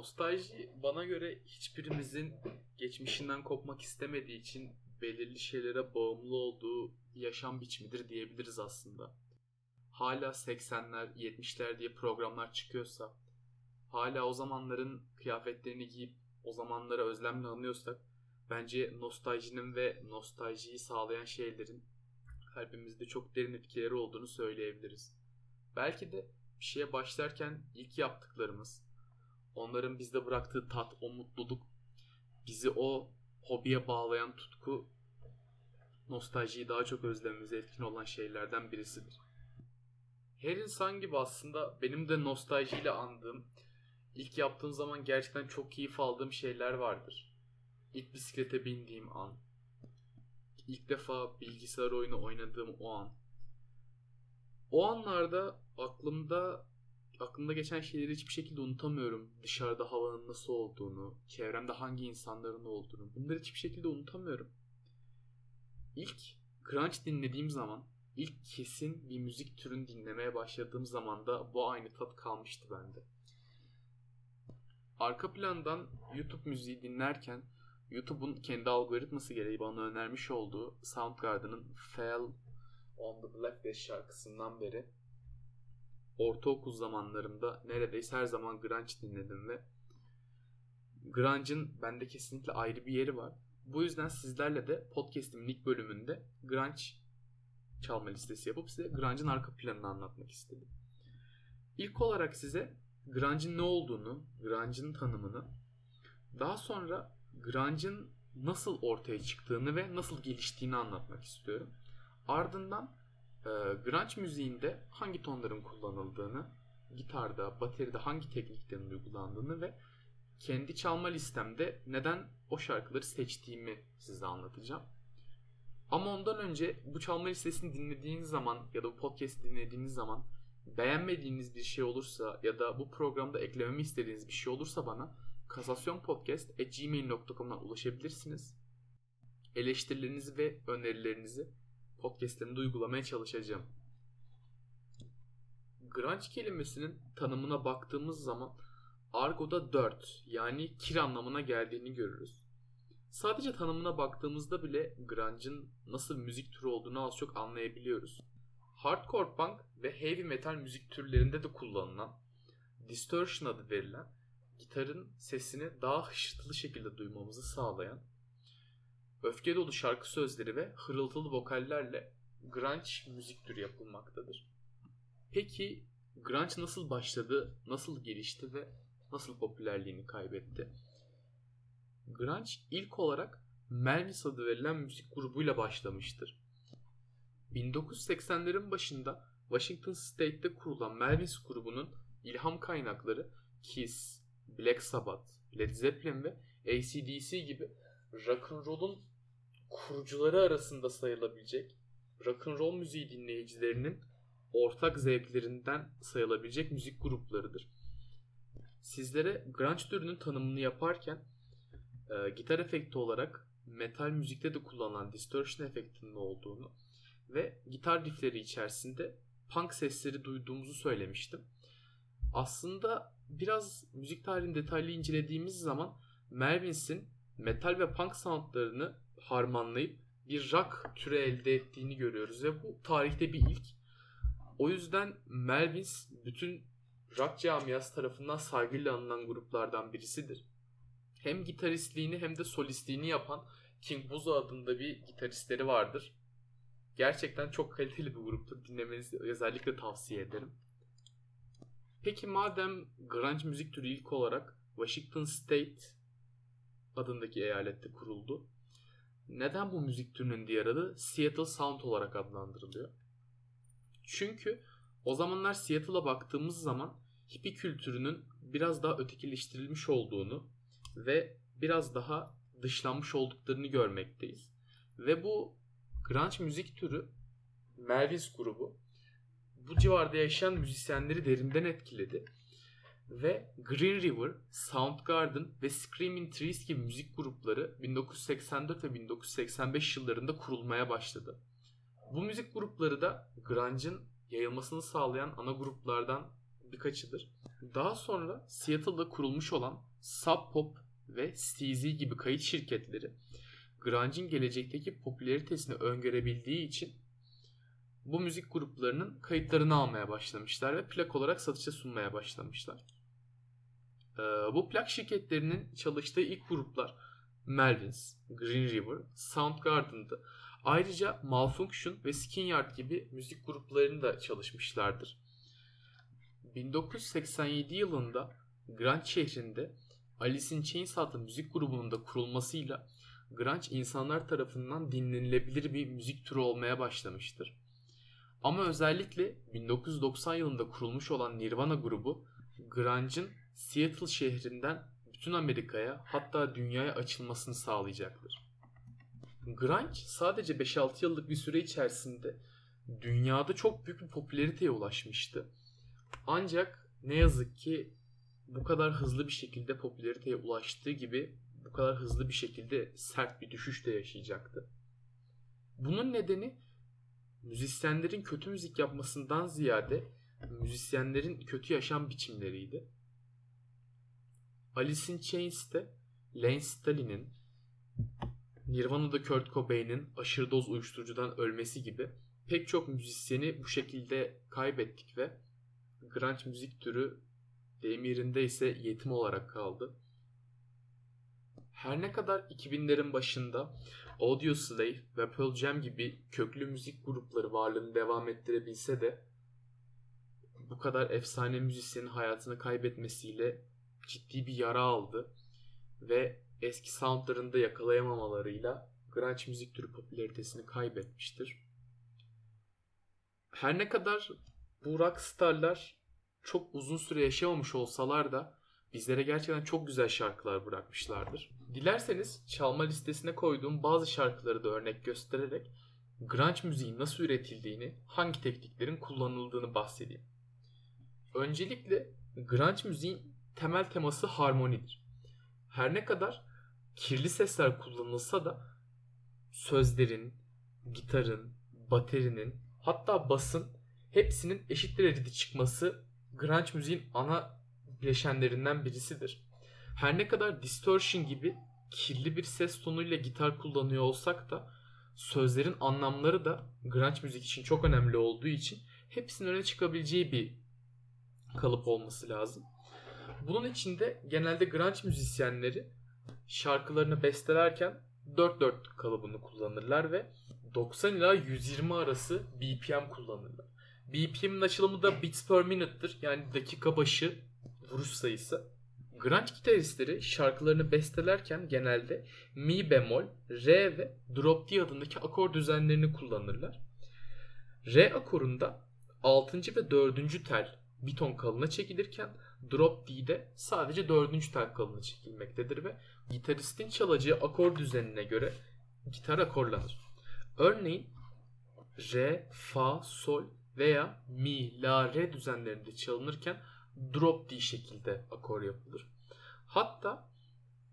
Nostalji bana göre hiçbirimizin geçmişinden kopmak istemediği için belirli şeylere bağımlı olduğu yaşam biçimidir diyebiliriz aslında. Hala 80'ler, 70'ler diye programlar çıkıyorsa, hala o zamanların kıyafetlerini giyip o zamanlara özlemle anıyorsak, bence nostaljinin ve nostaljiyi sağlayan şeylerin kalbimizde çok derin etkileri olduğunu söyleyebiliriz. Belki de bir şeye başlarken ilk yaptıklarımız, onların bizde bıraktığı tat, o mutluluk, bizi o hobiye bağlayan tutku nostaljiyi daha çok özlememize etkin olan şeylerden birisidir. Her insan gibi aslında benim de nostaljiyle andığım, ilk yaptığım zaman gerçekten çok keyif aldığım şeyler vardır. İlk bisiklete bindiğim an, ilk defa bilgisayar oyunu oynadığım o an. O anlarda aklımda aklımda geçen şeyleri hiçbir şekilde unutamıyorum. Dışarıda havanın nasıl olduğunu, çevremde hangi insanların olduğunu. Bunları hiçbir şekilde unutamıyorum. İlk grunge dinlediğim zaman, ilk kesin bir müzik türünü dinlemeye başladığım zaman da bu aynı tat kalmıştı bende. Arka plandan YouTube müziği dinlerken YouTube'un kendi algoritması gereği bana önermiş olduğu Soundgarden'ın Fell on the Blacklist şarkısından beri ortaokul zamanlarımda neredeyse her zaman grunge dinledim ve grunge'ın bende kesinlikle ayrı bir yeri var. Bu yüzden sizlerle de podcast'imin ilk bölümünde grunge çalma listesi yapıp size grunge'ın arka planını anlatmak istedim. İlk olarak size grunge'ın ne olduğunu, grunge'ın tanımını, daha sonra grunge'ın nasıl ortaya çıktığını ve nasıl geliştiğini anlatmak istiyorum. Ardından grunge müziğinde hangi tonların kullanıldığını, gitarda, bateride hangi tekniklerin uygulandığını ve kendi çalma listemde neden o şarkıları seçtiğimi size anlatacağım. Ama ondan önce bu çalma listesini dinlediğiniz zaman ya da bu podcast'i dinlediğiniz zaman beğenmediğiniz bir şey olursa ya da bu programda eklememi istediğiniz bir şey olursa bana kasasyonpodcast.gmail.com'dan ulaşabilirsiniz. Eleştirilerinizi ve önerilerinizi podcastlerimde uygulamaya çalışacağım. Grunge kelimesinin tanımına baktığımız zaman argoda 4 yani kir anlamına geldiğini görürüz. Sadece tanımına baktığımızda bile grunge'ın nasıl bir müzik türü olduğunu az çok anlayabiliyoruz. Hardcore punk ve heavy metal müzik türlerinde de kullanılan distortion adı verilen gitarın sesini daha hışırtılı şekilde duymamızı sağlayan öfke dolu şarkı sözleri ve hırıltılı vokallerle grunge müzik türü yapılmaktadır. Peki grunge nasıl başladı, nasıl gelişti ve nasıl popülerliğini kaybetti? Grunge ilk olarak Melvis adı verilen müzik grubuyla başlamıştır. 1980'lerin başında Washington State'te kurulan Melvis grubunun ilham kaynakları Kiss, Black Sabbath, Led Zeppelin ve ACDC gibi rock'n'roll'un kurucuları arasında sayılabilecek rock'n'roll müziği dinleyicilerinin ortak zevklerinden sayılabilecek müzik gruplarıdır. Sizlere grunge türünün tanımını yaparken e, gitar efekti olarak metal müzikte de kullanılan distortion efektinin olduğunu ve gitar riffleri içerisinde punk sesleri duyduğumuzu söylemiştim. Aslında biraz müzik tarihini detaylı incelediğimiz zaman Melvins'in metal ve punk soundlarını harmanlayıp bir rock türü elde ettiğini görüyoruz ve bu tarihte bir ilk. O yüzden Melvins bütün rock camiası tarafından saygıyla anılan gruplardan birisidir. Hem gitaristliğini hem de solistliğini yapan King Buzo adında bir gitaristleri vardır. Gerçekten çok kaliteli bir gruptur. Dinlemenizi özellikle tavsiye ederim. Peki madem grunge müzik türü ilk olarak Washington State adındaki eyalette kuruldu. Neden bu müzik türünün diğer adı Seattle Sound olarak adlandırılıyor? Çünkü o zamanlar Seattle'a baktığımız zaman hippie kültürünün biraz daha ötekileştirilmiş olduğunu ve biraz daha dışlanmış olduklarını görmekteyiz. Ve bu grunge müzik türü Melvins grubu bu civarda yaşayan müzisyenleri derinden etkiledi. Ve Green River, Soundgarden ve Screaming Trees gibi müzik grupları 1984 ve 1985 yıllarında kurulmaya başladı. Bu müzik grupları da grunge'ın yayılmasını sağlayan ana gruplardan birkaçıdır. Daha sonra Seattle'da kurulmuş olan Sub Pop ve Steezy gibi kayıt şirketleri grunge'in gelecekteki popülaritesini öngörebildiği için bu müzik gruplarının kayıtlarını almaya başlamışlar ve plak olarak satışa sunmaya başlamışlar. Ee, bu plak şirketlerinin çalıştığı ilk gruplar Melvins, Green River, Soundgarden'dı. Ayrıca Malfunction ve Skinyard gibi müzik gruplarını da çalışmışlardır. 1987 yılında Grunge şehrinde Alice in Chains adlı müzik grubunun da kurulmasıyla grunge insanlar tarafından dinlenilebilir bir müzik türü olmaya başlamıştır. Ama özellikle 1990 yılında kurulmuş olan Nirvana grubu grunge'ın Seattle şehrinden bütün Amerika'ya hatta dünyaya açılmasını sağlayacaktır. Grunge sadece 5-6 yıllık bir süre içerisinde dünyada çok büyük bir popülariteye ulaşmıştı. Ancak ne yazık ki bu kadar hızlı bir şekilde popülariteye ulaştığı gibi bu kadar hızlı bir şekilde sert bir düşüş de yaşayacaktı. Bunun nedeni müzisyenlerin kötü müzik yapmasından ziyade müzisyenlerin kötü yaşam biçimleriydi. Alice in Chains'te Lane Staley'nin Nirvana'da Kurt Cobain'in aşırı doz uyuşturucudan ölmesi gibi pek çok müzisyeni bu şekilde kaybettik ve grunge müzik türü deyim yerinde ise yetim olarak kaldı. Her ne kadar 2000'lerin başında Audioslave ve Pearl Jam gibi köklü müzik grupları varlığını devam ettirebilse de bu kadar efsane müzisyenin hayatını kaybetmesiyle ciddi bir yara aldı ve eski soundlarını da yakalayamamalarıyla grunge müzik türü popülaritesini kaybetmiştir. Her ne kadar bu rockstarlar çok uzun süre yaşamamış olsalar da bizlere gerçekten çok güzel şarkılar bırakmışlardır. Dilerseniz çalma listesine koyduğum bazı şarkıları da örnek göstererek grunge müziğin nasıl üretildiğini, hangi tekniklerin kullanıldığını bahsedeyim. Öncelikle grunge müziğin temel teması harmonidir. Her ne kadar kirli sesler kullanılsa da sözlerin, gitarın, baterinin hatta basın hepsinin eşit derecede çıkması grunge müziğin ana bileşenlerinden birisidir. Her ne kadar distortion gibi kirli bir ses tonuyla gitar kullanıyor olsak da sözlerin anlamları da grunge müzik için çok önemli olduğu için hepsinin öne çıkabileceği bir kalıp olması lazım. Bunun için de genelde grunge müzisyenleri şarkılarını bestelerken 4-4 kalıbını kullanırlar ve 90 ila 120 arası BPM kullanırlar. BPM'in açılımı da beats per minute'dır. Yani dakika başı vuruş sayısı. Grunge gitaristleri şarkılarını bestelerken genelde mi bemol, re ve drop D adındaki akor düzenlerini kullanırlar. Re akorunda 6. ve 4. tel bir ton kalına çekilirken drop D'de sadece 4. tel kalına çekilmektedir ve gitaristin çalacağı akor düzenine göre gitar akorlanır. Örneğin re, fa, sol veya mi, la, re düzenlerinde çalınırken drop D şekilde akor yapılır. Hatta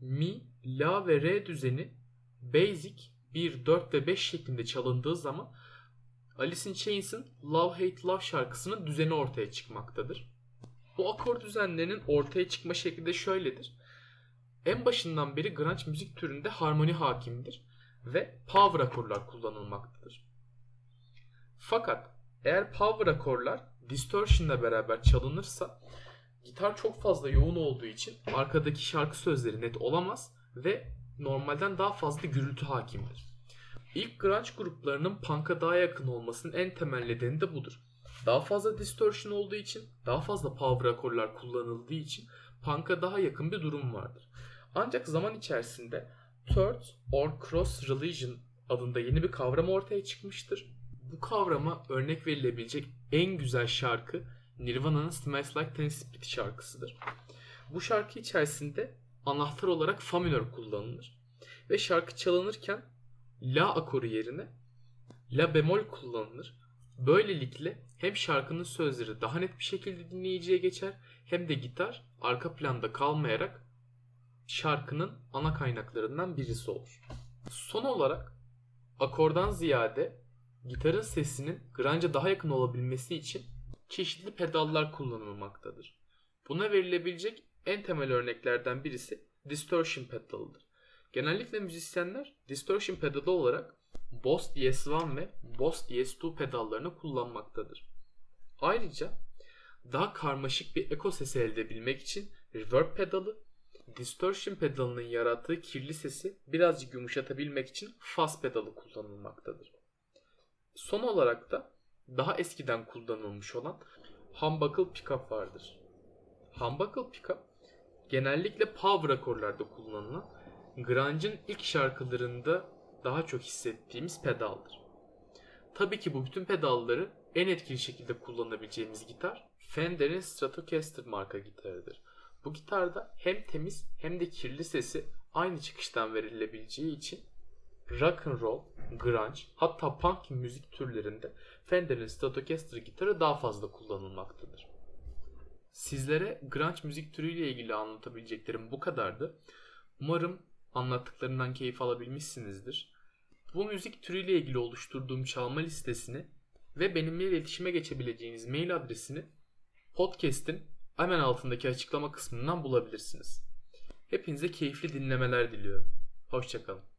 mi, la ve re düzeni basic 1, 4 ve 5 şeklinde çalındığı zaman Alice in Chains'in Love Hate Love şarkısının düzeni ortaya çıkmaktadır. Bu akor düzenlerinin ortaya çıkma şekli de şöyledir. En başından beri grunge müzik türünde harmoni hakimdir ve power akorlar kullanılmaktadır. Fakat eğer power akorlar distortion'la beraber çalınırsa gitar çok fazla yoğun olduğu için arkadaki şarkı sözleri net olamaz ve normalden daha fazla gürültü hakimdir. İlk grunge gruplarının punk'a daha yakın olmasının en temel nedeni de budur. Daha fazla distortion olduğu için, daha fazla power akorlar kullanıldığı için punk'a daha yakın bir durum vardır. Ancak zaman içerisinde third or cross religion adında yeni bir kavram ortaya çıkmıştır. Bu kavrama örnek verilebilecek en güzel şarkı Nirvana'nın Smells Like Teen Spirit şarkısıdır. Bu şarkı içerisinde anahtar olarak fa minör kullanılır. Ve şarkı çalınırken la akoru yerine la bemol kullanılır. Böylelikle hem şarkının sözleri daha net bir şekilde dinleyiciye geçer hem de gitar arka planda kalmayarak şarkının ana kaynaklarından birisi olur. Son olarak akordan ziyade gitarın sesinin grunge'a daha yakın olabilmesi için çeşitli pedallar kullanılmaktadır. Buna verilebilecek En temel örneklerden birisi distortion pedalıdır. Genellikle müzisyenler distortion pedalı olarak Boss DS1 ve Boss DS2 pedallarını kullanmaktadır. Ayrıca daha karmaşık bir eko sesi elde edebilmek için reverb pedalı, distortion pedalının yarattığı kirli sesi birazcık yumuşatabilmek için fuzz pedalı kullanılmaktadır. Son olarak da daha eskiden kullanılmış olan humbuckle pickup vardır. Humbuckle pickup genellikle power akorlarda kullanılan grunge'ın ilk şarkılarında daha çok hissettiğimiz pedaldır. Tabii ki bu bütün pedalları en etkili şekilde kullanabileceğimiz gitar Fender'in Stratocaster marka gitarıdır. Bu gitarda hem temiz hem de kirli sesi aynı çıkıştan verilebileceği için rock and roll, grunge hatta punk müzik türlerinde Fender'in Stratocaster gitarı daha fazla kullanılmaktadır. Sizlere grunge müzik türüyle ilgili anlatabileceklerim bu kadardı. Umarım anlattıklarından keyif alabilmişsinizdir. Bu müzik türüyle ilgili oluşturduğum çalma listesini ve benimle iletişime geçebileceğiniz mail adresini podcast'in hemen altındaki açıklama kısmından bulabilirsiniz. Hepinize keyifli dinlemeler diliyorum. Hoşçakalın.